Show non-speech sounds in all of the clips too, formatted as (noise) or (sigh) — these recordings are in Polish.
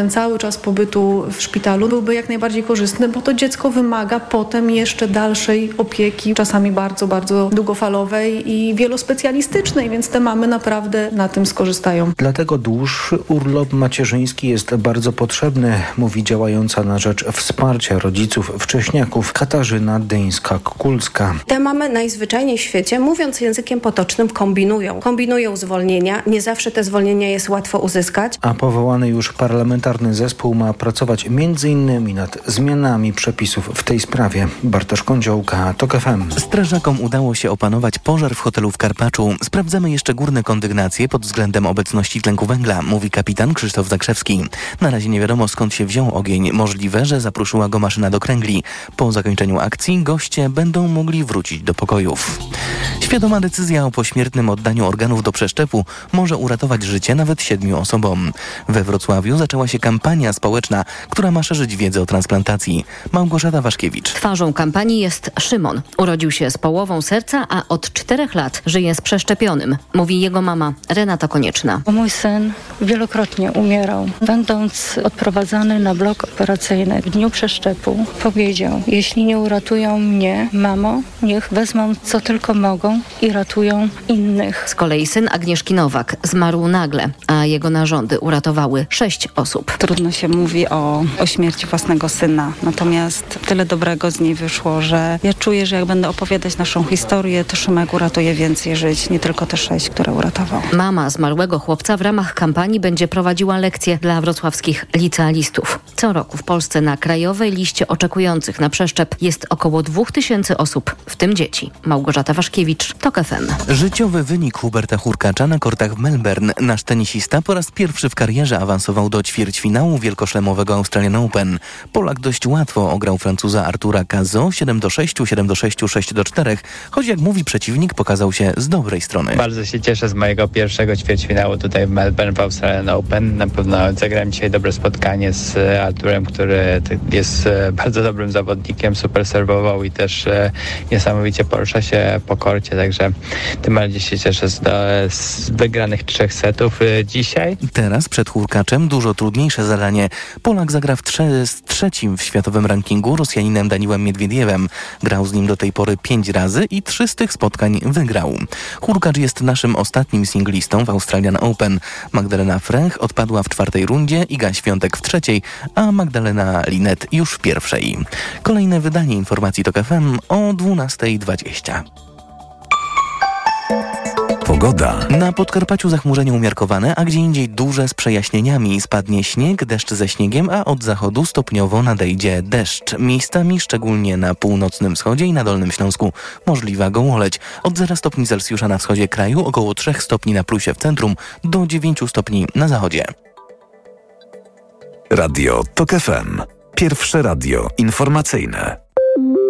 ten cały czas pobytu w szpitalu byłby jak najbardziej korzystny, bo to dziecko wymaga potem jeszcze dalszej opieki, czasami bardzo, bardzo długofalowej i wielospecjalistycznej, więc te mamy naprawdę na tym skorzystają. Dlatego dłuższy urlop macierzyński jest bardzo potrzebny, mówi działająca na rzecz wsparcia rodziców wcześniaków Katarzyna Dyńska-Kulska. Te mamy najzwyczajniej w świecie, mówiąc językiem potocznym, kombinują. Kombinują zwolnienia. Nie zawsze te zwolnienia jest łatwo uzyskać. A powołany już parlamentarny zespół ma pracować m.in. nad zmianami przepisów w tej sprawie. Bartosz Kądziołka, TOK FM. Strażakom udało się opanować pożar w hotelu w Karpaczu. Sprawdzamy jeszcze górne kondygnacje pod względem obecności tlenku węgla, mówi kapitan Krzysztof Zakrzewski. Na razie nie wiadomo skąd się wziął ogień. Możliwe, że zapruszyła go maszyna do kręgli. Po zakończeniu akcji goście będą mogli wrócić do pokojów. Świadoma decyzja o pośmiertnym oddaniu organów do przeszczepu może uratować życie nawet siedmiu osobom. We Wrocławiu zaczęła się kampania społeczna, która ma szerzyć wiedzę o transplantacji. Małgorzata Waszkiewicz. Twarzą kampanii jest Szymon. Urodził się z połową serca, a od czterech lat żyje z przeszczepionym, mówi jego mama Renata Konieczna. Mój syn wielokrotnie umierał. Będąc odprowadzany na blok operacyjny w dniu przeszczepu, powiedział, jeśli nie uratują mnie, mamo, niech wezmą co tylko mogą i ratują innych. Z kolei syn Agnieszki Nowak zmarł nagle, a jego narządy uratowały sześć osób. Trudno się mówi o, o śmierci własnego syna, natomiast tyle dobrego z niej wyszło, że ja czuję, że jak będę opowiadać naszą historię, to Szymek uratuje więcej żyć, nie tylko te sześć, które uratował. Mama zmarłego chłopca w ramach kampanii będzie prowadziła lekcje dla wrocławskich licealistów. Co roku w Polsce na krajowej liście oczekujących na przeszczep jest około 2000 osób, w tym dzieci. Małgorzata Waszkiewicz, TOK FM. Życiowy wynik Huberta Hurkacza na kortach w Melbourne. Nasz tenisista po raz pierwszy w karierze awansował do ćwierćfinału wielkoszlemowego Australian Open. Polak dość łatwo ograł Francuza Artura Cazo 7 do 6, 7 do 6, 6 do 4, choć jak mówi przeciwnik pokazał się z dobrej strony. Bardzo się cieszę z mojego pierwszego ćwierćfinału tutaj w Melbourne w Australian Open. Na pewno zagrałem dzisiaj dobre spotkanie z Arturem, który jest e, bardzo dobrym zawodnikiem, super serwował i też e, niesamowicie porusza się po korcie, także tym bardziej się cieszę z, z wygranych trzech setów e, dzisiaj. Teraz przed Hurkaczem dużo trudniejsze zadanie. Polak zagra w trze z trzecim w światowym rankingu Rosjaninem Daniłem Miedwiediewem. Grał z nim do tej pory pięć razy i trzy z tych spotkań wygrał. Hurkacz jest naszym ostatnim singlistą w Australian Open. Magdalena Fręch odpadła w czwartej rundzie, Iga Świątek w trzeciej, a Magdalena Linet już w pierwszej. Kolejne wydanie informacji TOK FM o 12.20. Pogoda. Na Podkarpaciu zachmurzenie umiarkowane, a gdzie indziej duże z przejaśnieniami. Spadnie śnieg, deszcz ze śniegiem, a od zachodu stopniowo nadejdzie deszcz. Miejscami, szczególnie na północnym wschodzie i na Dolnym Śląsku, możliwa gołoleć. Od 0 stopni Celsjusza na wschodzie kraju, około 3 stopni na plusie w centrum, do 9 stopni na zachodzie. Radio TOK FM. Pierwsze radio informacyjne.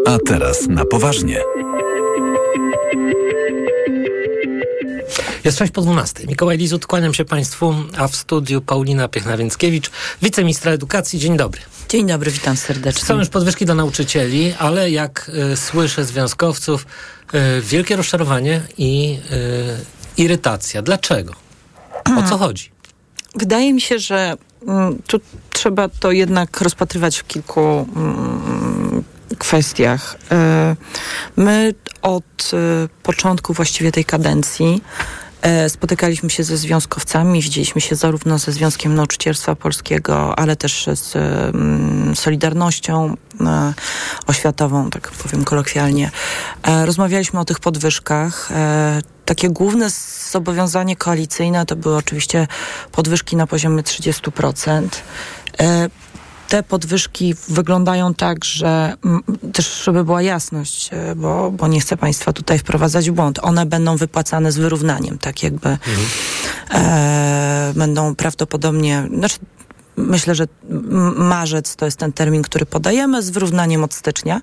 A teraz na poważnie. Jest 6 po 12. Mikołaj Lizut, kłaniam się Państwu, a w studiu Paulina Piechna-Więckiewicz, wiceministra edukacji. Dzień dobry. Dzień dobry, witam serdecznie. Są już podwyżki dla nauczycieli, ale jak y, słyszę związkowców, y, wielkie rozczarowanie i y, irytacja. Dlaczego? O co chodzi? Wydaje mi się, że mm, tu trzeba to jednak rozpatrywać w kilku mm, kwestiach. My od początku właściwie tej kadencji Spotykaliśmy się ze związkowcami, widzieliśmy się zarówno ze Związkiem Nauczycielstwa Polskiego, ale też z um, Solidarnością e, Oświatową, tak powiem kolokwialnie. E, rozmawialiśmy o tych podwyżkach. E, takie główne zobowiązanie koalicyjne to były oczywiście podwyżki na poziomie 30% te podwyżki wyglądają tak, że m, też żeby była jasność, bo, bo nie chcę Państwa tutaj wprowadzać w błąd, one będą wypłacane z wyrównaniem, tak jakby mhm. e, będą prawdopodobnie, znaczy myślę, że marzec to jest ten termin, który podajemy z wyrównaniem od stycznia.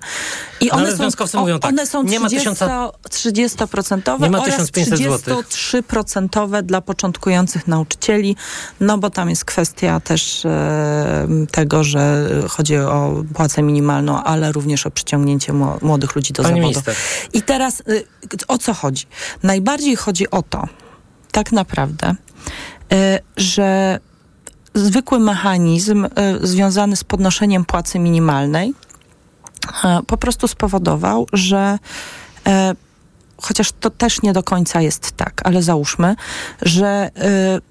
I one, no, są, mówią tak, one są 30%, 30% nie ma oraz 33% dla początkujących nauczycieli, no bo tam jest kwestia też e, tego, że chodzi o płacę minimalną, ale również o przyciągnięcie młodych ludzi do Pani zawodu. Minister. I teraz y, o co chodzi? Najbardziej chodzi o to, tak naprawdę, y, że zwykły mechanizm y, związany z podnoszeniem płacy minimalnej y, po prostu spowodował, że y, chociaż to też nie do końca jest tak, ale załóżmy, że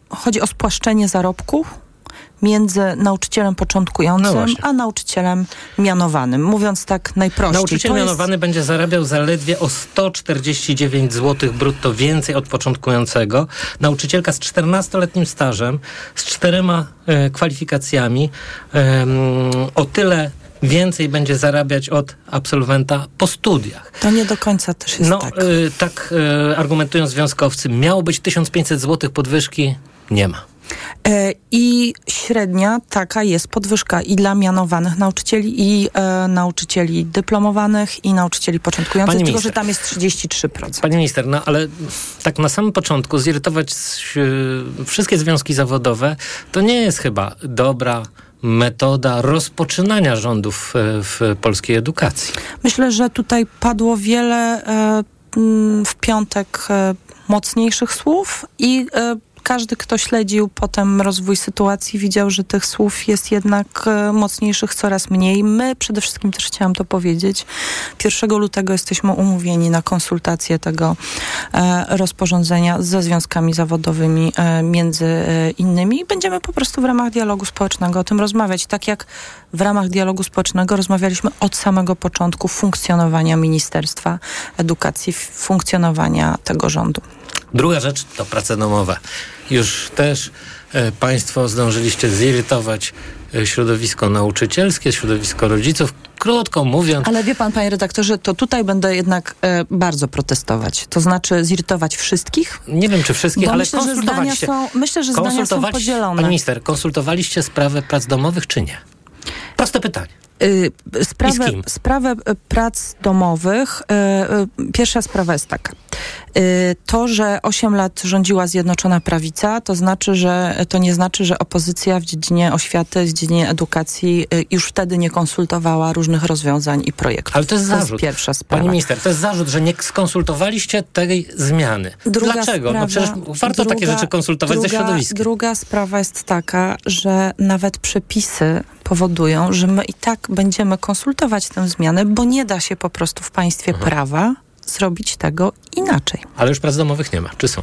chodzi o spłaszczenie zarobków między nauczycielem początkującym no a nauczycielem mianowanym. Mówiąc tak najprościej. Nauczyciel mianowany jest... będzie zarabiał zaledwie o 149 zł brutto więcej od początkującego. Nauczycielka z 14-letnim stażem, z czterema e, kwalifikacjami, o tyle więcej będzie zarabiać od absolwenta po studiach. To nie do końca też jest no, tak. Y, tak y, argumentują związkowcy. Miało być 1500 zł podwyżki, nie ma. E, I średnia taka jest podwyżka i dla mianowanych nauczycieli, i e, nauczycieli dyplomowanych, i nauczycieli początkujących, Pani tylko że tam jest 33%. Pani minister, no ale tak na samym początku zirytować e, wszystkie związki zawodowe to nie jest chyba dobra metoda rozpoczynania rządów w, w polskiej edukacji. Myślę, że tutaj padło wiele e, w piątek e, mocniejszych słów i e, każdy, kto śledził potem rozwój sytuacji, widział, że tych słów jest jednak e, mocniejszych coraz mniej. My przede wszystkim też chciałam to powiedzieć. 1 lutego jesteśmy umówieni na konsultację tego e, rozporządzenia ze związkami zawodowymi e, między innymi. Będziemy po prostu w ramach dialogu społecznego o tym rozmawiać. Tak jak w ramach dialogu społecznego rozmawialiśmy od samego początku funkcjonowania Ministerstwa Edukacji, funkcjonowania tego rządu. Druga rzecz to prace domowe. Już też e, Państwo zdążyliście zirytować e, środowisko nauczycielskie, środowisko rodziców. Krótko mówiąc. Ale wie pan, panie redaktorze, to tutaj będę jednak e, bardzo protestować. To znaczy zirytować wszystkich? Nie wiem, czy wszystkich, ale myślę, konsultowaliście. Że są, myślę, że zdania są podzielone. Pani minister, konsultowaliście sprawę prac domowych, czy nie? Proste pytanie. Y, sprawę, sprawę y, prac domowych, y, pierwsza sprawa jest taka. To, że 8 lat rządziła Zjednoczona Prawica, to znaczy, że to nie znaczy, że opozycja w dziedzinie oświaty, w dziedzinie edukacji już wtedy nie konsultowała różnych rozwiązań i projektów. Ale to jest to zarzut. Jest pierwsza sprawa. Pani minister, to jest zarzut, że nie skonsultowaliście tej zmiany. Druga Dlaczego? No sprawa, no przecież warto druga, takie rzeczy konsultować druga, ze środowiskiem. Druga sprawa jest taka, że nawet przepisy powodują, że my i tak będziemy konsultować tę zmianę, bo nie da się po prostu w państwie Aha. prawa zrobić tego inaczej. Ale już prac domowych nie ma, czy są?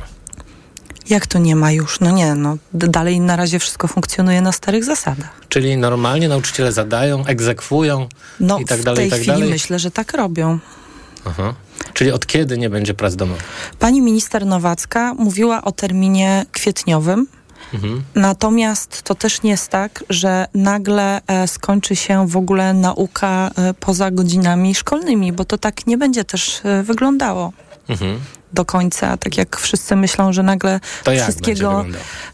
Jak to nie ma już? No nie, no dalej na razie wszystko funkcjonuje na starych zasadach. Czyli normalnie nauczyciele zadają, egzekwują no, i tak dalej, i tak dalej? w tej chwili myślę, że tak robią. Aha. Czyli od kiedy nie będzie prac domowych? Pani minister Nowacka mówiła o terminie kwietniowym, Natomiast to też nie jest tak, że nagle e, skończy się w ogóle nauka e, poza godzinami szkolnymi, bo to tak nie będzie też e, wyglądało. Mhm do końca, tak jak wszyscy myślą, że nagle wszystkiego,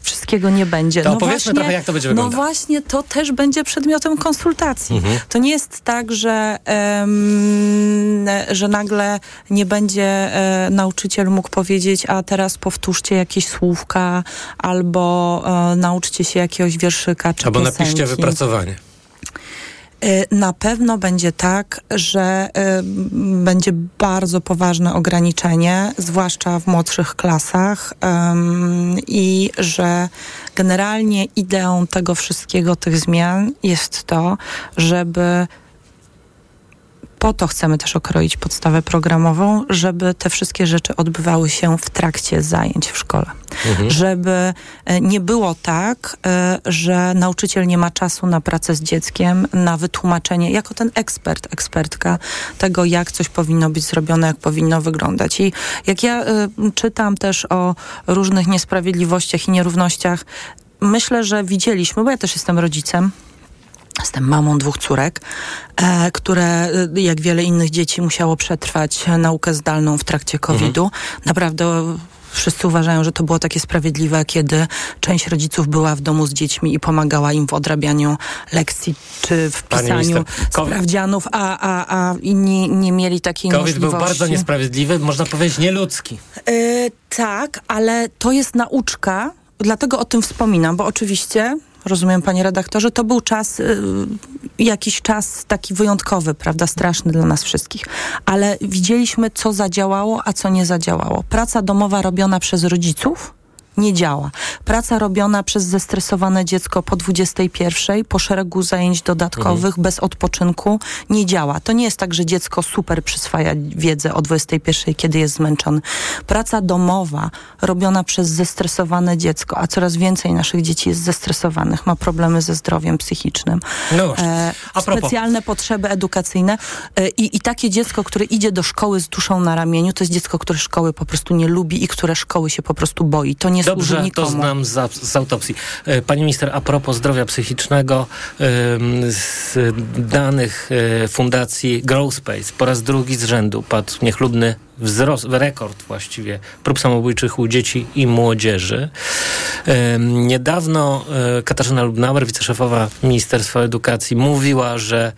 wszystkiego nie będzie. To no właśnie, trochę, jak to będzie no wyglądać. No właśnie, to też będzie przedmiotem konsultacji. Mhm. To nie jest tak, że, um, że nagle nie będzie e, nauczyciel mógł powiedzieć, a teraz powtórzcie jakieś słówka, albo e, nauczcie się jakiegoś wierszyka czy Albo piosenki. napiszcie wypracowanie. Y, na pewno będzie tak, że y, będzie bardzo poważne ograniczenie, zwłaszcza w młodszych klasach i że generalnie ideą tego wszystkiego, tych zmian jest to, żeby po to chcemy też okroić podstawę programową, żeby te wszystkie rzeczy odbywały się w trakcie zajęć w szkole. Mhm. Żeby e, nie było tak, e, że nauczyciel nie ma czasu na pracę z dzieckiem, na wytłumaczenie, jako ten ekspert, ekspertka tego, jak coś powinno być zrobione, jak powinno wyglądać. I jak ja e, czytam też o różnych niesprawiedliwościach i nierównościach, myślę, że widzieliśmy, bo ja też jestem rodzicem, Jestem mamą dwóch córek, e, które, e, jak wiele innych dzieci, musiało przetrwać naukę zdalną w trakcie COVID-u. Mhm. Naprawdę wszyscy uważają, że to było takie sprawiedliwe, kiedy część rodziców była w domu z dziećmi i pomagała im w odrabianiu lekcji czy w pisaniu sprawdzianów, a, a, a inni nie mieli takiej COVID możliwości. był bardzo niesprawiedliwy, można powiedzieć nieludzki. Yy, tak, ale to jest nauczka, dlatego o tym wspominam, bo oczywiście rozumiem, panie redaktorze, to był czas, y, jakiś czas taki wyjątkowy, prawda, straszny dla nas wszystkich. Ale widzieliśmy, co zadziałało, a co nie zadziałało. Praca domowa robiona przez rodziców nie działa. Praca robiona przez zestresowane dziecko po 21, po szeregu zajęć dodatkowych, mhm. bez odpoczynku, nie działa. To nie jest tak, że dziecko super przyswaja wiedzę o 21, kiedy jest zmęczony. Praca domowa robiona przez zestresowane dziecko, a coraz więcej naszych dzieci jest zestresowanych, ma problemy ze zdrowiem psychicznym. No e, specjalne potrzeby edukacyjne e, i, i takie dziecko, które idzie do szkoły z duszą na ramieniu, to jest dziecko, które szkoły po prostu nie lubi i które szkoły się po prostu boi. To nie Dobrze, służy nikomu. to znam z, z autopsji. E, pani minister, a propos zdrowia psychicznego, z danych e, fundacji Growspace po raz drugi z rzędu padł niechlubny wzrost, rekord właściwie prób samobójczych u dzieci i młodzieży. Niedawno e, Katarzyna Lubnauer, wiceszefowa Ministerstwa Edukacji, mówiła, że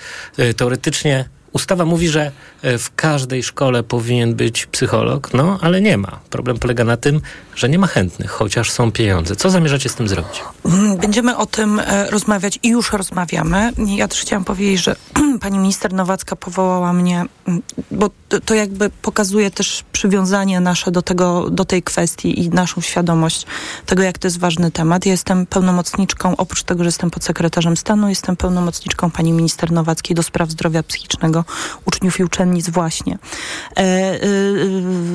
teoretycznie ustawa mówi, że E, w każdej szkole powinien być psycholog, no ale nie ma. Problem polega na tym, że nie ma chętnych, chociaż są pieniądze. Co zamierzacie z tym zrobić? Mm, będziemy o tym e, rozmawiać i już rozmawiamy. Ja też chciałam powiedzieć, że (clears throat) pani minister Nowacka powołała mnie, mm, bo to jakby pokazuje też przywiązanie nasze do tego, do tej kwestii i naszą świadomość tego, jak to jest ważny temat. Ja jestem pełnomocniczką, oprócz tego, że jestem podsekretarzem stanu, jestem pełnomocniczką pani minister Nowackiej do spraw zdrowia psychicznego uczniów i uczennic nic właśnie. E, e,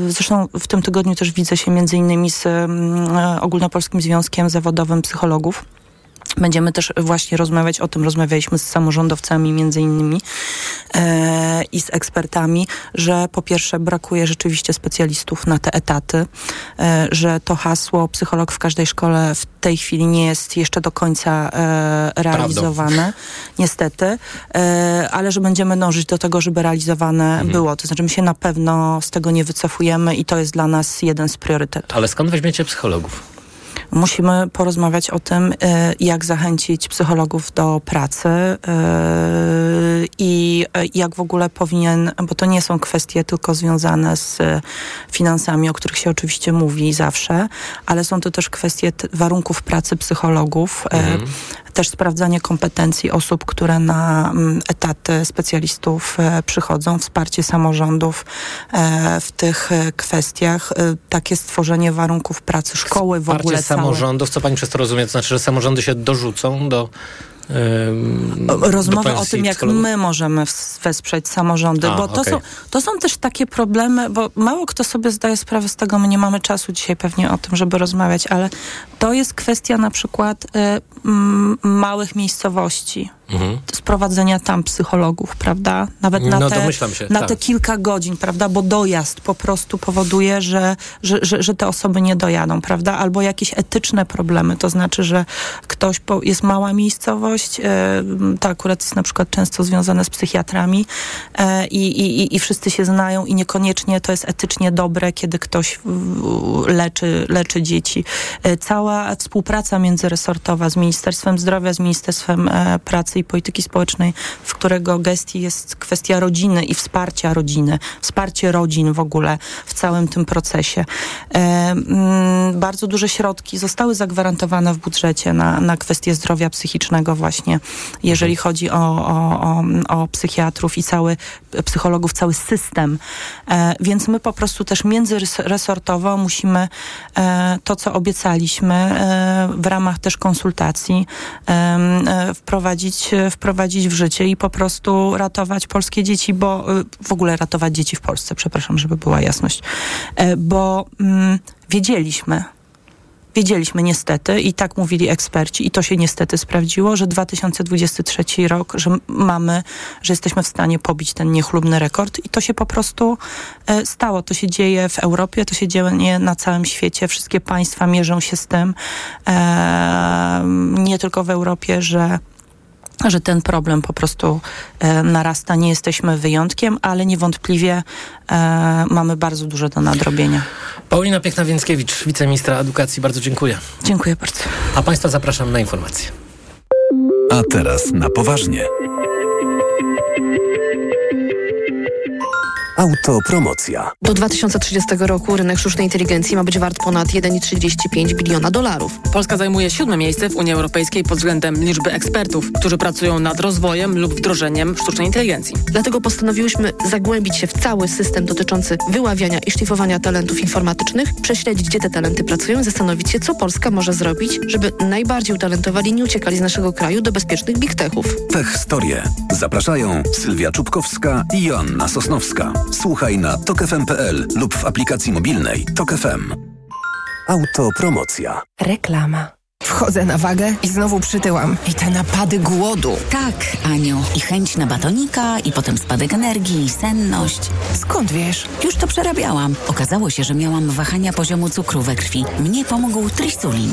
zresztą w tym tygodniu też widzę się między innymi z mm, Ogólnopolskim Związkiem Zawodowym Psychologów. Będziemy też właśnie rozmawiać o tym, rozmawialiśmy z samorządowcami między innymi e, i z ekspertami, że po pierwsze brakuje rzeczywiście specjalistów na te etaty, e, że to hasło psycholog w każdej szkole w tej chwili nie jest jeszcze do końca e, realizowane, Prawdą. niestety, e, ale że będziemy dążyć do tego, żeby realizowane mhm. było. To znaczy my się na pewno z tego nie wycofujemy i to jest dla nas jeden z priorytetów. Ale skąd weźmiecie psychologów? Musimy porozmawiać o tym, e, jak zachęcić psychologów do pracy e, i jak w ogóle powinien, bo to nie są kwestie tylko związane z finansami, o których się oczywiście mówi zawsze, ale są to też kwestie warunków pracy psychologów, e, mhm też sprawdzanie kompetencji osób, które na etaty specjalistów e, przychodzą, wsparcie samorządów e, w tych e, kwestiach, takie stworzenie warunków pracy szkoły w ogóle. Samorządów, co pani przez to rozumie? To znaczy, że samorządy się dorzucą do Rozmowa o tym, jak my możemy wesprzeć samorządy, A, bo to, okay. są, to są też takie problemy, bo mało kto sobie zdaje sprawę z tego, my nie mamy czasu dzisiaj pewnie o tym, żeby rozmawiać, ale to jest kwestia na przykład y, m, małych miejscowości mhm. sprowadzenia tam psychologów, prawda? Nawet na, no, te, się, na tak. te kilka godzin, prawda? Bo dojazd po prostu powoduje, że, że, że, że, te osoby nie dojadą, prawda? Albo jakieś etyczne problemy, to znaczy, że ktoś, po, jest mała miejscowość, e, to akurat jest na przykład często związane z psychiatrami e, i, i, i wszyscy się znają i niekoniecznie to jest etycznie dobre, kiedy ktoś leczy, leczy dzieci. E, cała współpraca międzyresortowa z Ministerstwem Zdrowia, z Ministerstwem e, Pracy i Polityki Społecznej, w którego gestii jest kwestia rodziny i wsparcia rodziny, wsparcie rodzin w ogóle w całym tym procesie. E, mm, bardzo duże środki zostały zagwarantowane w budżecie na, na kwestie zdrowia psychicznego właśnie, jeżeli mhm. chodzi o, o, o, o psychiatrów i cały psychologów, cały system. E, więc my po prostu też międzyresortowo musimy e, to, co obiecaliśmy w ramach też konsultacji e, wprowadzić wprowadzić w życie i po prostu ratować polskie dzieci, bo y, w ogóle ratować dzieci w Polsce, przepraszam, żeby była jasność, e, bo mm, wiedzieliśmy, Wiedzieliśmy niestety i tak mówili eksperci i to się niestety sprawdziło, że 2023 rok, że mamy, że jesteśmy w stanie pobić ten niechlubny rekord i to się po prostu e, stało. To się dzieje w Europie, to się dzieje na całym świecie. Wszystkie państwa mierzą się z tym, e, nie tylko w Europie, że że ten problem po prostu e, narasta. Nie jesteśmy wyjątkiem, ale niewątpliwie e, mamy bardzo dużo do nadrobienia. Paulina Piechna-Więckiewicz, wiceministra edukacji, bardzo dziękuję. Dziękuję bardzo. A Państwa zapraszam na informacje. A teraz na poważnie. Autopromocja. Do 2030 roku rynek sztucznej inteligencji ma być wart ponad 1,35 biliona dolarów. Polska zajmuje siódme miejsce w Unii Europejskiej pod względem liczby ekspertów, którzy pracują nad rozwojem lub wdrożeniem sztucznej inteligencji. Dlatego postanowiłyśmy zagłębić się w cały system dotyczący wyławiania i szlifowania talentów informatycznych, prześledzić, gdzie te talenty pracują i zastanowić się, co Polska może zrobić, żeby najbardziej utalentowali nie uciekali z naszego kraju do bezpiecznych big techów. Tech Storie. Zapraszają Sylwia Czubkowska i Joanna Sosnowska. Słuchaj na tokefm.pl lub w aplikacji mobilnej Tok FM. Autopromocja. Reklama. Wchodzę na wagę i znowu przytyłam. I te napady głodu. Tak, Aniu. I chęć na batonika, i potem spadek energii, i senność. Skąd wiesz? Już to przerabiałam. Okazało się, że miałam wahania poziomu cukru we krwi. Mnie pomógł trisulin.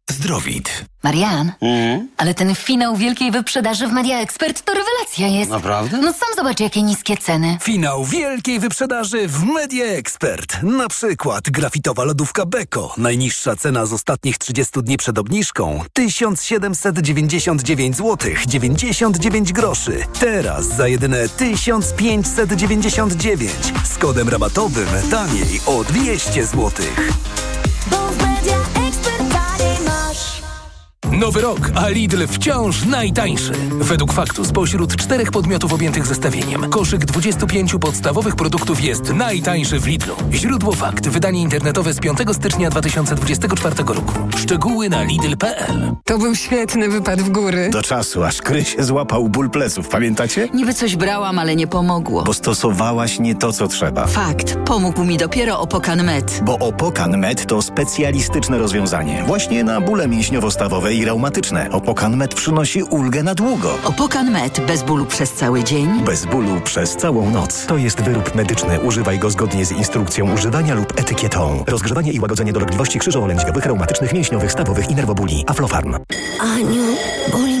Zdrowit. Marian, ale ten finał wielkiej wyprzedaży w Media Expert to rewelacja jest. Naprawdę? No sam zobacz, jakie niskie ceny. Finał wielkiej wyprzedaży w Media Expert. Na przykład grafitowa lodówka Beko. Najniższa cena z ostatnich 30 dni przed obniżką 1799 zł 99 groszy. Teraz za jedyne 1599 z kodem rabatowym taniej o 200 zł. Nowy rok, a Lidl wciąż najtańszy. Według faktu spośród czterech podmiotów objętych zestawieniem, koszyk 25 podstawowych produktów jest najtańszy w Lidlu. Źródło fakt, wydanie internetowe z 5 stycznia 2024 roku. Szczegóły na lidl.pl. To był świetny wypad w góry. Do czasu, aż Krysie złapał ból pleców, pamiętacie? Niby coś brałam, ale nie pomogło. Bo stosowałaś nie to, co trzeba. Fakt. Pomógł mi dopiero Opokan Med. Bo Opokan Med to specjalistyczne rozwiązanie. Właśnie na bóle mięśniowo-stawowe i reumatyczne. Opokan Med przynosi ulgę na długo. Opokan Med. Bez bólu przez cały dzień. Bez bólu przez całą noc. To jest wyrób medyczny. Używaj go zgodnie z instrukcją używania lub etykietą. Rozgrzewanie i łagodzenie dolegliwości krzyżowo-lędźwiowych, reumatycznych, mięśniowych, stawowych i nerwobóli. Aflofarm. Aniu, boli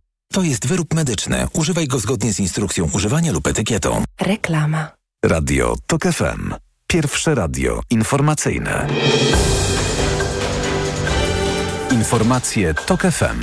To jest wyrób medyczny. Używaj go zgodnie z instrukcją używania lub etykietą. Reklama. Radio TOK FM. Pierwsze radio informacyjne. Informacje TOK FM.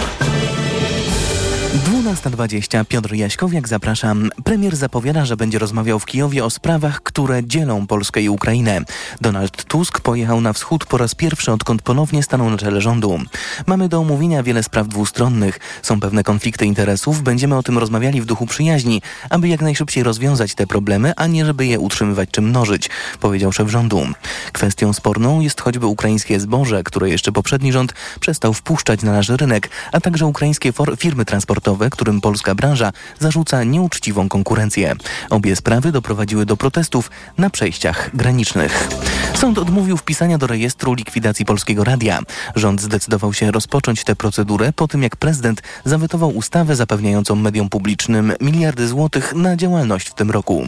12.20 Piotr Jaśkowiak, zapraszam. Premier zapowiada, że będzie rozmawiał w Kijowie o sprawach, które dzielą Polskę i Ukrainę. Donald Tusk pojechał na wschód po raz pierwszy, odkąd ponownie stanął na czele rządu. Mamy do omówienia wiele spraw dwustronnych. Są pewne konflikty interesów. Będziemy o tym rozmawiali w duchu przyjaźni, aby jak najszybciej rozwiązać te problemy, a nie żeby je utrzymywać czy mnożyć, powiedział szef rządu. Kwestią sporną jest choćby ukraińskie zboże, które jeszcze poprzedni rząd przestał wpuszczać na nasz rynek, a także ukraińskie firmy transportowe którym polska branża zarzuca nieuczciwą konkurencję. Obie sprawy doprowadziły do protestów na przejściach granicznych. Sąd odmówił wpisania do rejestru likwidacji Polskiego Radia. Rząd zdecydował się rozpocząć tę procedurę po tym, jak prezydent zawetował ustawę zapewniającą mediom publicznym miliardy złotych na działalność w tym roku.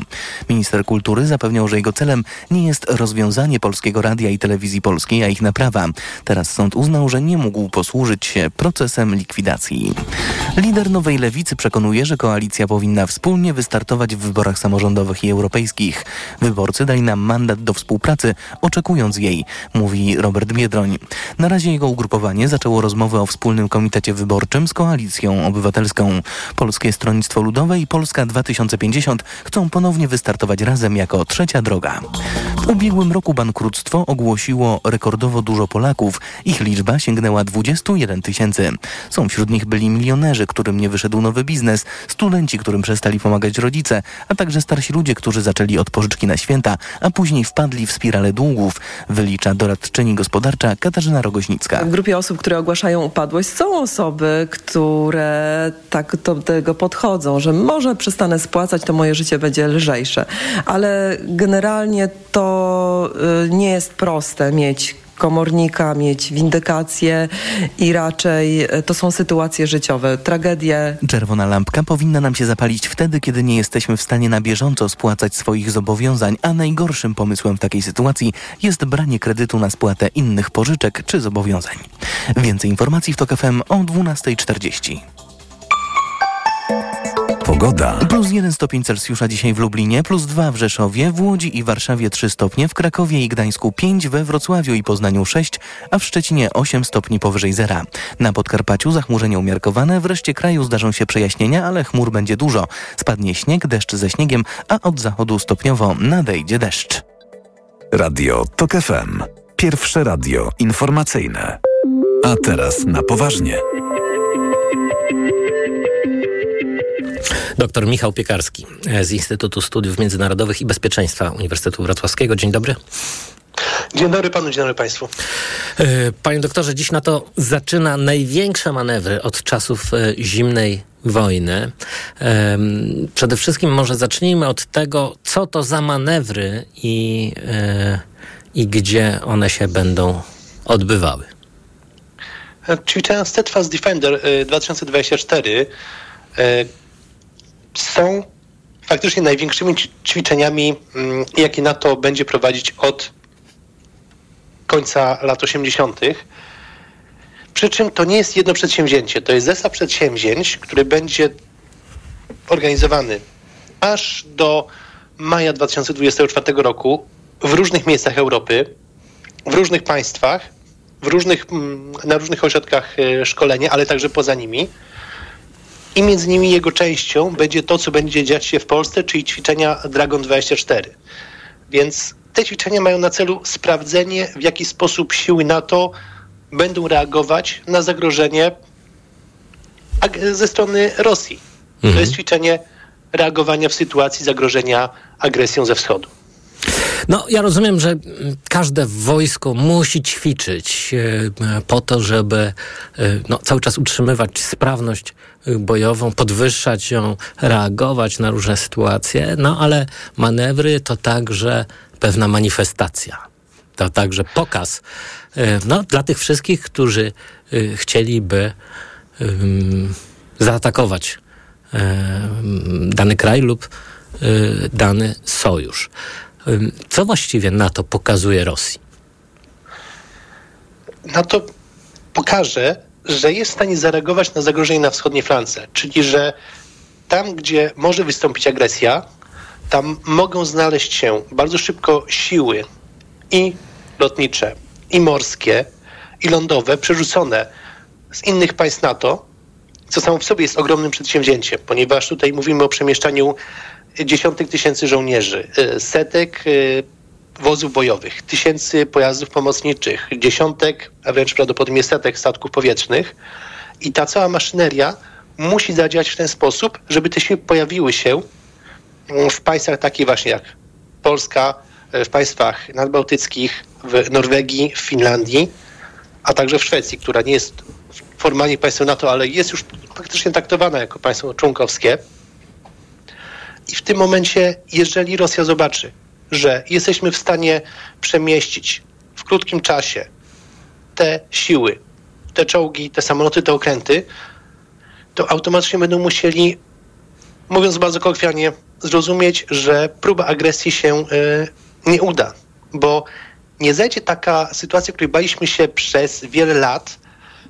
Minister kultury zapewniał, że jego celem nie jest rozwiązanie Polskiego Radia i Telewizji Polskiej, a ich naprawa. Teraz sąd uznał, że nie mógł posłużyć się procesem likwidacji. Lider Nowej Lewicy przekonuje, że koalicja powinna wspólnie wystartować w wyborach samorządowych i europejskich. Wyborcy dali nam mandat do współpracy, oczekując jej, mówi Robert Biedroń. Na razie jego ugrupowanie zaczęło rozmowy o wspólnym komitecie wyborczym z koalicją obywatelską. Polskie Stronnictwo Ludowe i Polska 2050 chcą ponownie wystartować razem jako trzecia droga. W ubiegłym roku bankructwo ogłosiło rekordowo dużo Polaków. Ich liczba sięgnęła 21 tysięcy. Są wśród nich byli milionerzy, którym nie wyszedł nowy biznes, studenci, którym przestali pomagać rodzice, a także starsi ludzie, którzy zaczęli od pożyczki na święta, a później wpadli w spiralę długów, wylicza doradczyni gospodarcza Katarzyna Rogoźnicka. W grupie osób, które ogłaszają upadłość są osoby, które tak do tego podchodzą, że może przestanę spłacać, to moje życie będzie lżejsze. Ale generalnie to to y, nie jest proste mieć komornika, mieć windykację i raczej y, to są sytuacje życiowe, tragedie. Czerwona lampka powinna nam się zapalić wtedy, kiedy nie jesteśmy w stanie na bieżąco spłacać swoich zobowiązań, a najgorszym pomysłem w takiej sytuacji jest branie kredytu na spłatę innych pożyczek czy zobowiązań. Więcej informacji w TOK FM o 12.40. Pogoda. Plus 1 stopień Celsjusza dzisiaj w Lublinie, plus 2 w Rzeszowie, w Łodzi i Warszawie 3 stopnie, w Krakowie i Gdańsku 5, we Wrocławiu i Poznaniu 6, a w Szczecinie 8 stopni powyżej zera. Na Podkarpaciu zachmurzenie umiarkowane, w reszcie kraju zdarzą się przejaśnienia, ale chmur będzie dużo. Spadnie śnieg, deszcz ze śniegiem, a od zachodu stopniowo nadejdzie deszcz. Radio TOK FM. Pierwsze radio informacyjne. A teraz na poważnie. Dr Michał Piekarski e, z Instytutu Studiów Międzynarodowych i Bezpieczeństwa Uniwersytetu Wrocławskiego. Dzień dobry. Dzień dobry panu, dzień dobry państwu. E, Panie doktorze, dziś na to zaczyna największe manewry od czasów e, zimnej wojny. Przede wszystkim może zacznijmy od tego, co to za manewry i, i gdzie one się będą odbywały. Ćwiczenia Steadfast Defender y, 2024 y, są faktycznie największymi ćwiczeniami, mm, jakie NATO będzie prowadzić od końca lat 80. Przy czym to nie jest jedno przedsięwzięcie, to jest zestaw przedsięwzięć, który będzie organizowany aż do maja 2024 roku w różnych miejscach Europy, w różnych państwach, w różnych, mm, na różnych ośrodkach e, szkolenia, ale także poza nimi. I między nimi jego częścią będzie to, co będzie dziać się w Polsce, czyli ćwiczenia Dragon 24. Więc te ćwiczenia mają na celu sprawdzenie, w jaki sposób siły NATO będą reagować na zagrożenie ag- ze strony Rosji. To jest ćwiczenie reagowania w sytuacji zagrożenia agresją ze wschodu. No, ja rozumiem, że każde wojsko musi ćwiczyć e, po to, żeby e, no, cały czas utrzymywać sprawność e, bojową, podwyższać ją, reagować na różne sytuacje, no ale manewry to także pewna manifestacja. To także pokaz no, dla tych wszystkich, którzy chcieliby ym, zaatakować e, dany kraj lub e, dany sojusz. Co właściwie NATO pokazuje Rosji? NATO pokaże, że jest w stanie zareagować na zagrożenie na wschodniej flance, czyli że tam, gdzie może wystąpić agresja, tam mogą znaleźć się bardzo szybko siły i lotnicze, i morskie, i lądowe, przerzucone z innych państw NATO, co samo w sobie jest ogromnym przedsięwzięciem, ponieważ tutaj mówimy o przemieszczaniu dziesiątek tysięcy żołnierzy, y, setek y, wozów bojowych, tysięcy pojazdów pomocniczych, dziesiątek, a wręcz prawdopodobnie setek statków powietrznych. I ta cała maszyneria musi zadziałać w ten sposób, żeby te siły pojawiły się mm, w państwach takich właśnie jak Polska, y, w państwach nadbałtyckich, w Norwegii, w Finlandii, a także w Szwecji, która nie jest formalnie państwem NATO, ale jest już faktycznie traktowana jako państwo członkowskie. I w tym momencie, jeżeli Rosja zobaczy, że jesteśmy w stanie przemieścić w krótkim czasie te siły, te czołgi, te samoloty, te okręty, to automatycznie będą musieli, mówiąc bardzo kolokwialnie, zrozumieć, że próba agresji się y, nie uda, bo nie zajdzie taka sytuacja, której baliśmy się przez wiele lat,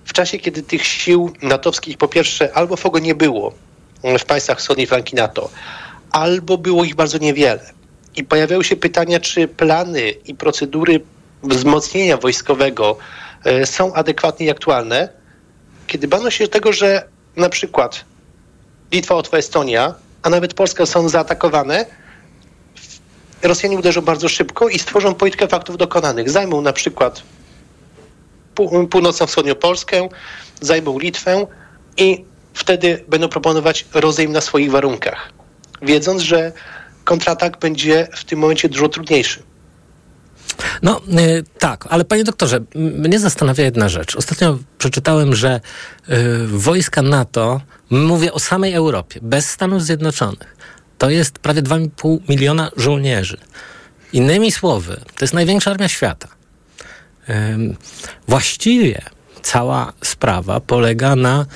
w czasie, kiedy tych sił natowskich po pierwsze albo w ogóle nie było w państwach wschodniej flanki NATO, albo było ich bardzo niewiele. I pojawiały się pytania, czy plany i procedury wzmocnienia wojskowego e, są adekwatne i aktualne, kiedy bano się tego, że na przykład Litwa, Łotwa, Estonia, a nawet Polska są zaatakowane, Rosjanie uderzą bardzo szybko i stworzą politykę faktów dokonanych. Zajmą na przykład pół- północno-wschodnią Polskę, zajmą Litwę i wtedy będą proponować rozejm na swoich warunkach, wiedząc, że kontratak będzie w tym momencie dużo trudniejszy. No y, tak, ale panie doktorze, mnie zastanawia jedna rzecz. Ostatnio przeczytałem, że y, wojska NATO, mówię o samej Europie, bez Stanów Zjednoczonych, to jest prawie 2,5 miliona żołnierzy. Innymi słowy, to jest największa armia świata. Właściwie cała sprawa polega na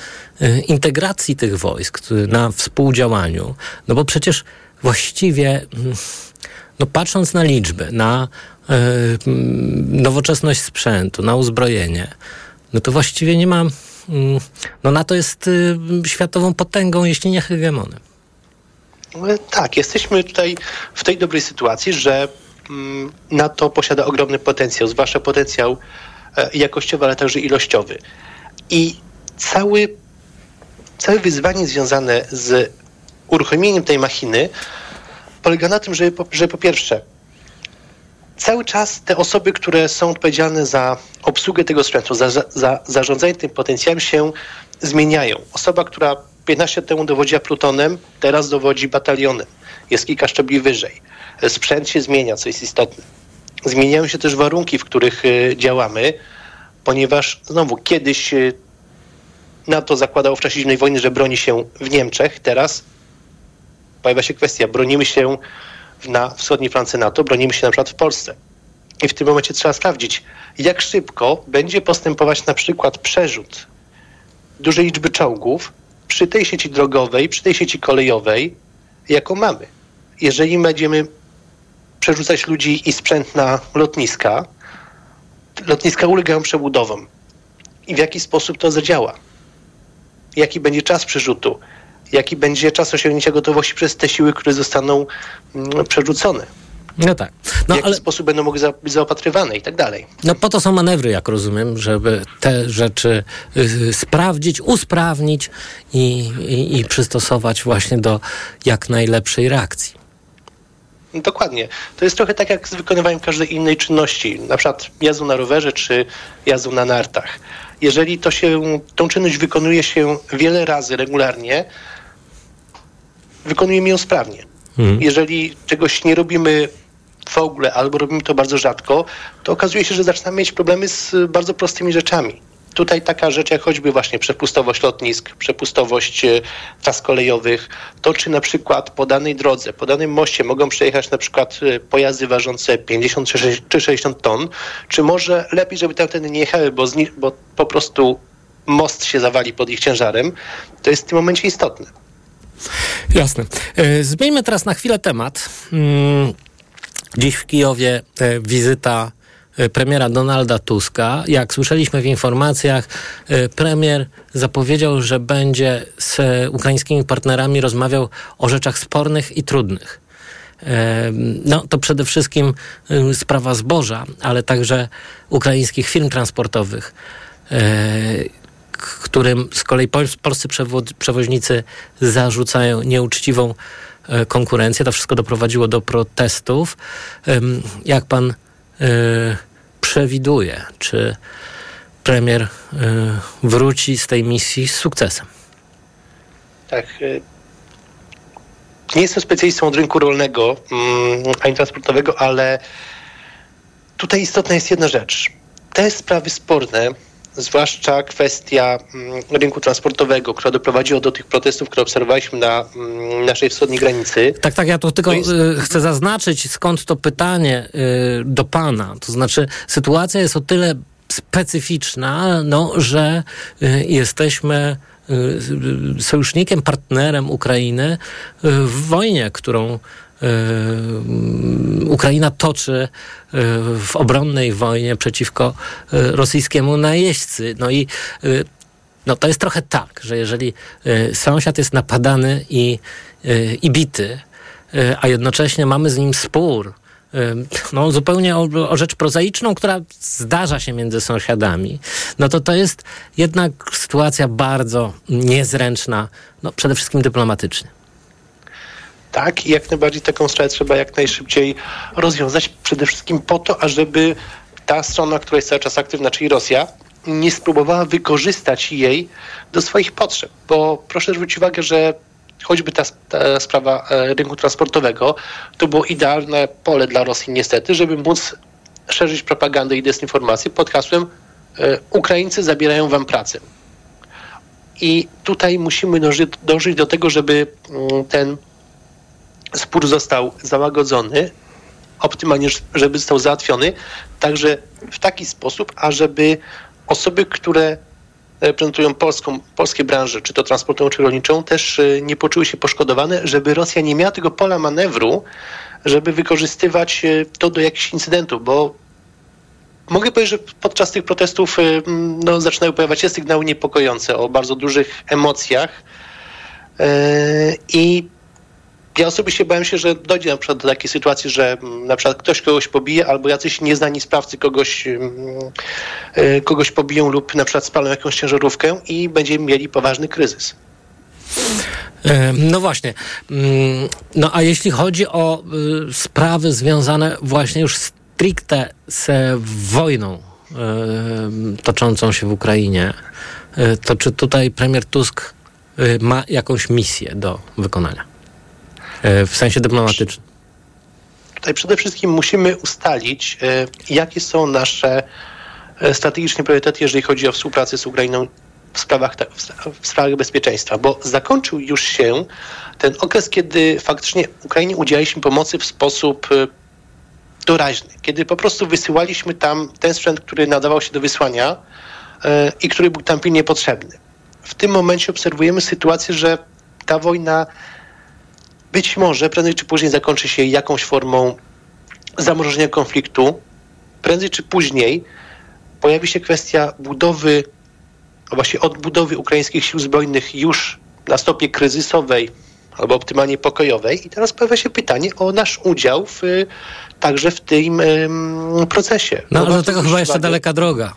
e, integracji tych wojsk, na współdziałaniu, no bo przecież właściwie, mm, no patrząc na liczby, na e, mm, nowoczesność sprzętu, na uzbrojenie, no to właściwie nie ma, mm, no na to jest y, światową potęgą, jeśli nie hegemonem. Tak, jesteśmy tutaj w tej dobrej sytuacji, że NATO posiada ogromny potencjał, zwłaszcza potencjał e, jakościowy, ale także ilościowy. I cały, całe wyzwanie związane z uruchomieniem tej machiny polega na tym, że że po pierwsze cały czas te osoby, które są odpowiedzialne za obsługę tego sprzętu, za, za zarządzanie tym potencjałem się zmieniają. Osoba, która 15 lat temu dowodziła plutonem, teraz dowodzi batalionem. Jest kilka szczebli wyżej. Sprzęt się zmienia, co jest istotne. Zmieniają się też warunki, w których y, działamy, ponieważ znowu kiedyś y, NATO zakładało w czasie zimnej wojny, że broni się w Niemczech. Teraz pojawia się kwestia, bronimy się na wschodniej flance NATO, bronimy się na przykład w Polsce. I w tym momencie trzeba sprawdzić, jak szybko będzie postępować na przykład przerzut dużej liczby czołgów przy tej sieci drogowej, przy tej sieci kolejowej, jaką mamy. Jeżeli będziemy przerzucać ludzi i sprzęt na lotniska, lotniska ulegają przebudowom. I w jaki sposób to zadziała? Jaki będzie czas przerzutu? Jaki będzie czas osiągnięcia gotowości przez te siły, które zostaną mm, przerzucone? No tak. No, w jaki ale... sposób będą mogły być zaopatrywane i tak dalej. No po to są manewry, jak rozumiem, żeby te rzeczy y, sprawdzić, usprawnić i, i, i przystosować właśnie do jak najlepszej reakcji. Dokładnie. To jest trochę tak jak z wykonywaniem każdej innej czynności, na przykład jazdą na rowerze czy jazdą na nartach. Jeżeli to się, tą czynność wykonuje się wiele razy regularnie, wykonujemy ją sprawnie. Mhm. Jeżeli czegoś nie robimy w ogóle, albo robimy to bardzo rzadko, to okazuje się, że zaczynamy mieć problemy z bardzo prostymi rzeczami. Tutaj taka rzecz jak choćby właśnie przepustowość lotnisk, przepustowość e, tras kolejowych, to czy na przykład po danej drodze, po danym moście mogą przejechać na przykład e, pojazdy ważące 50 czy 60 ton, czy może lepiej, żeby tamtędy nie jechały, bo, bo po prostu most się zawali pod ich ciężarem, to jest w tym momencie istotne. Jasne. E, zmieńmy teraz na chwilę temat. Mm, Dziś w Kijowie wizyta premiera Donalda Tuska. Jak słyszeliśmy w informacjach, e, premier zapowiedział, że będzie z ukraińskimi partnerami rozmawiał o rzeczach spornych i trudnych. No, to przede wszystkim sprawa zboża, ale także ukraińskich firm transportowych, którym z kolei polscy przewoźnicy zarzucają nieuczciwą E, konkurencję. To wszystko doprowadziło do protestów. Jak pan e, przewiduje, czy premier e, wróci z tej misji z sukcesem? Tak. Nie jestem specjalistą od rynku rolnego mm, ani transportowego, ale tutaj istotna jest jedna rzecz. Te sprawy sporne zwłaszcza kwestia mm, rynku transportowego, która doprowadziła do tych protestów, które obserwowaliśmy na mm, naszej wschodniej granicy. Tak, tak, ja tu tylko jest... Y, chcę zaznaczyć, skąd to pytanie y, do pana. To znaczy, sytuacja jest o tyle specyficzna, no, że y, jesteśmy sojusznikiem, partnerem Ukrainy w wojnie, którą Ukraina toczy yy, w obronnej wojnie przeciwko yy, rosyjskiemu najeźdźcy. No i no to jest trochę tak, że jeżeli sąsiad jest napadany i, i bity, a jednocześnie mamy z nim spór, no, zupełnie o, o, rzecz prozaiczną, która zdarza się między sąsiadami, no to to jest jednak sytuacja bardzo niezręczna, no, przede wszystkim dyplomatycznie. Tak, i jak najbardziej taką sprawę trzeba jak najszybciej rozwiązać, przede wszystkim po to, ażeby ta strona, która jest cały czas aktywna, czyli Rosja, nie spróbowała wykorzystać jej do swoich potrzeb. Bo proszę zwrócić uwagę, że choćby ta, ta, sprawa e, rynku transportowego, to było idealne pole dla Rosji niestety, żeby móc szerzyć propagandę i dezinformację pod hasłem e, Ukraińcy zabierają wam pracę. I tutaj musimy dążyć, dążyć do tego, żeby mm, ten spór został załagodzony optymalnie, żeby został załatwiony, także w taki sposób, ażeby osoby, które reprezentują polską, polskie branże, czy to transportową, czy rolniczą, też e, nie poczuły się poszkodowane, żeby Rosja nie miała tego pola manewru, żeby wykorzystywać e, to do jakichś incydentów, bo mogę powiedzieć, że podczas tych protestów e, no, zaczynają pojawiać się sygnały niepokojące o bardzo dużych emocjach i ja osobiście bałem się, że dojdzie na przykład do takiej sytuacji, że mm, na przykład ktoś kogoś pobije, albo jacyś nieznani sprawcy kogoś, mm, e, kogoś pobiją lub na przykład spalą jakąś ciężarówkę i będziemy mieli poważny kryzys. E, no właśnie. Mm, no a jeśli chodzi o y, sprawy związane właśnie już stricte z wojną y, toczącą się w Ukrainie, to czy tutaj premier Tusk ma jakąś misję do wykonania? E, w sensie dyplomatycznym? Tutaj przede wszystkim musimy ustalić, e, jakie są nasze e, strategiczne priorytety, jeżeli chodzi o współpracę z Ukrainą w sprawach, w sprawach bezpieczeństwa, bo zakończył już się ten okres, kiedy faktycznie Ukrainie udzielaliśmy pomocy w sposób doraźny, kiedy po prostu wysyłaliśmy tam ten sprzęt, który nadawał się do wysłania i który był tam pilnie potrzebny. W tym momencie obserwujemy sytuację, że ta wojna być może prędzej czy później zakończy się jakąś formą zamrożenia konfliktu. Prędzej czy później pojawi się kwestia budowy, a właściwie odbudowy ukraińskich sił zbrojnych już na stopie kryzysowej albo optymalnie pokojowej. I teraz pojawia się pytanie o nasz udział w, także w tym procesie. No, do tego chyba jeszcze daleka droga.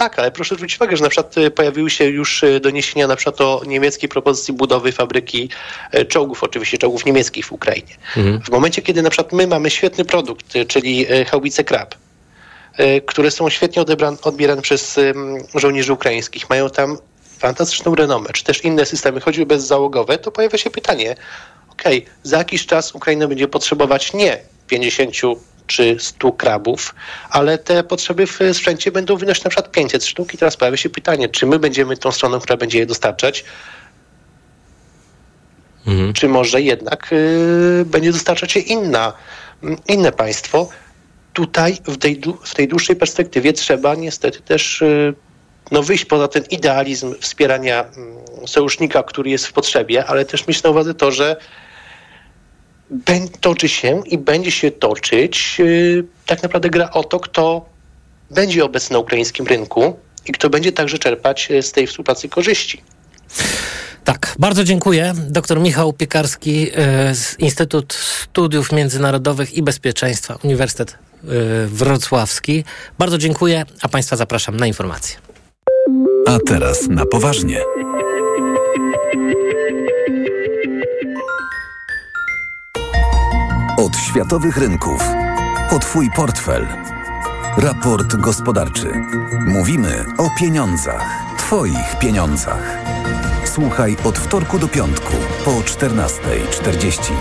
Tak, ale proszę zwrócić uwagę, że na przykład e, pojawiły się już e, doniesienia na przykład o niemieckiej propozycji budowy fabryki e, czołgów, oczywiście czołgów niemieckich w Ukrainie. Mhm. W momencie, kiedy na przykład my mamy świetny produkt, czyli haubice Krab, które są świetnie odbierane przez żołnierzy ukraińskich, mają tam fantastyczną renomę, czy też inne systemy, choćby bezzałogowe, to pojawia się pytanie, okej, okay, za jakiś czas Ukraina będzie potrzebować nie 50 czy 100 krabów, ale te potrzeby w sprzęcie będą wynosić na przykład 500 sztuk i teraz pojawia się pytanie, czy my będziemy tą stroną, która będzie je dostarczać, mhm. czy może jednak y, będzie dostarczać je inna, inne państwo. Tutaj w tej, w tej dłuższej perspektywie trzeba niestety też y, no, wyjść poza ten idealizm wspierania y, sojusznika, który jest w potrzebie, ale też mieć na uwadze to, że toczy się i będzie się toczyć yy, tak naprawdę gra o to, kto będzie obecny na ukraińskim rynku i kto będzie także czerpać y, z tej współpracy korzyści. Tak, bardzo dziękuję. Dr Michał Piekarski y, z Instytut Studiów Międzynarodowych i Bezpieczeństwa Uniwersytet y, Wrocławski. Bardzo dziękuję, a Państwa zapraszam na informacje. A teraz na poważnie. Światowych rynków. O Twój portfel. Raport gospodarczy. Mówimy o pieniądzach. Twoich pieniądzach. Słuchaj od wtorku do piątku po 14.40.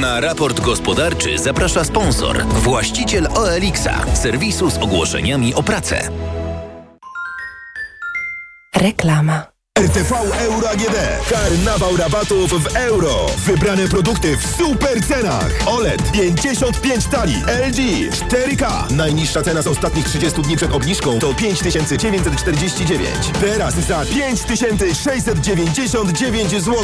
Na raport gospodarczy zaprasza sponsor, właściciel OLX-a, serwisu z ogłoszeniami o pracę. Reklama. RTV Euro AGD. Karnawał rabatów w euro. Wybrane produkty w super cenach. OLED 55 tali. LG 4K. Najniższa cena z ostatnich 30 dni przed obniżką to 5949. Teraz za 5699 zł.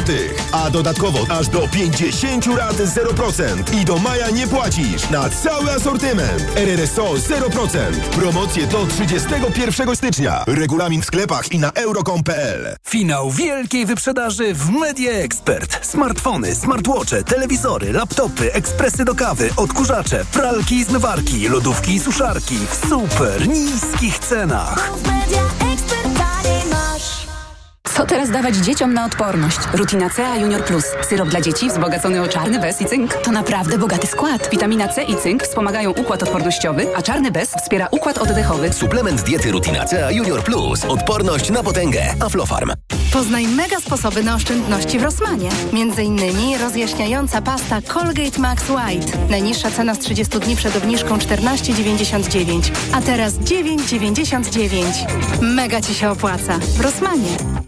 A dodatkowo aż do 50 lat 0%. I do maja nie płacisz. Na cały asortyment. RRSO 0%. Promocje do 31 stycznia. Regulamin w sklepach i na euro.com.pl. Finał wielkiej wyprzedaży w Media Expert. Smartfony, smartwatche, telewizory, laptopy, ekspresy do kawy, odkurzacze, pralki i zmywarki, lodówki i suszarki w super niskich cenach. Co teraz dawać dzieciom na odporność? Rutina C A Junior Plus. Syrop dla dzieci wzbogacony o czarny bez i cynk. To naprawdę bogaty skład. Witamina C i cynk wspomagają układ odpornościowy, a czarny bez wspiera układ oddechowy. Suplement diety Rutina C A Junior Plus. Odporność na potęgę. Aflofarm. Poznaj mega sposoby na oszczędności w Rosmanie. Między innymi rozjaśniająca pasta Colgate Max White. Najniższa cena z 30 dni przed obniżką 14,99, a teraz 9,99. Mega Ci się opłaca. W Rosmanie.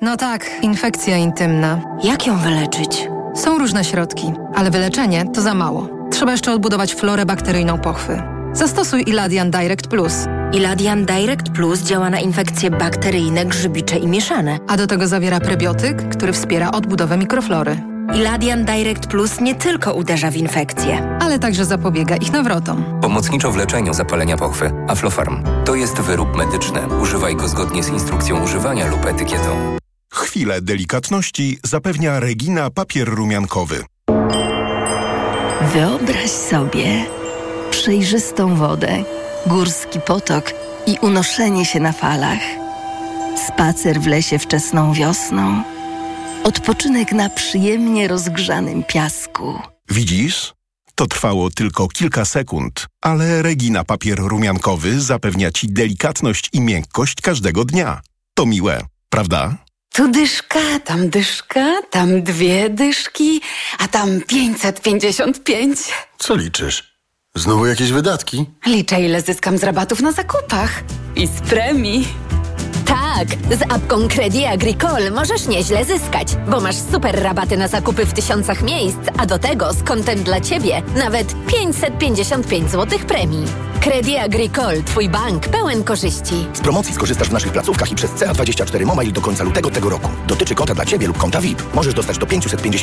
No tak, infekcja intymna. Jak ją wyleczyć? Są różne środki, ale wyleczenie to za mało. Trzeba jeszcze odbudować florę bakteryjną pochwy. Zastosuj Iladian Direct Plus. Iladian Direct Plus działa na infekcje bakteryjne, grzybicze i mieszane. A do tego zawiera prebiotyk, który wspiera odbudowę mikroflory. Iladian Direct Plus nie tylko uderza w infekcje, ale także zapobiega ich nawrotom. Pomocniczo w leczeniu zapalenia pochwy. Aflofarm. To jest wyrób medyczny. Używaj go zgodnie z instrukcją używania lub etykietą. Chwilę delikatności zapewnia Regina papier rumiankowy. Wyobraź sobie przejrzystą wodę, górski potok i unoszenie się na falach. Spacer w lesie wczesną wiosną. Odpoczynek na przyjemnie rozgrzanym piasku. Widzisz? To trwało tylko kilka sekund, ale Regina papier rumiankowy zapewnia ci delikatność i miękkość każdego dnia. To miłe, prawda? Tu dyszka, tam dyszka, tam dwie dyszki, a tam 555. Co liczysz? Znowu jakieś wydatki? Liczę, ile zyskam z rabatów na zakupach i z premii. Tak, z apką Credit Agricole możesz nieźle zyskać, bo masz super rabaty na zakupy w tysiącach miejsc, a do tego z kontem dla Ciebie nawet 555 zł premii. Credit Agricole, Twój bank pełen korzyści. Z promocji skorzystasz w naszych placówkach i przez CA24 Mobile do końca lutego tego roku. Dotyczy konta dla Ciebie lub konta VIP. Możesz dostać do 550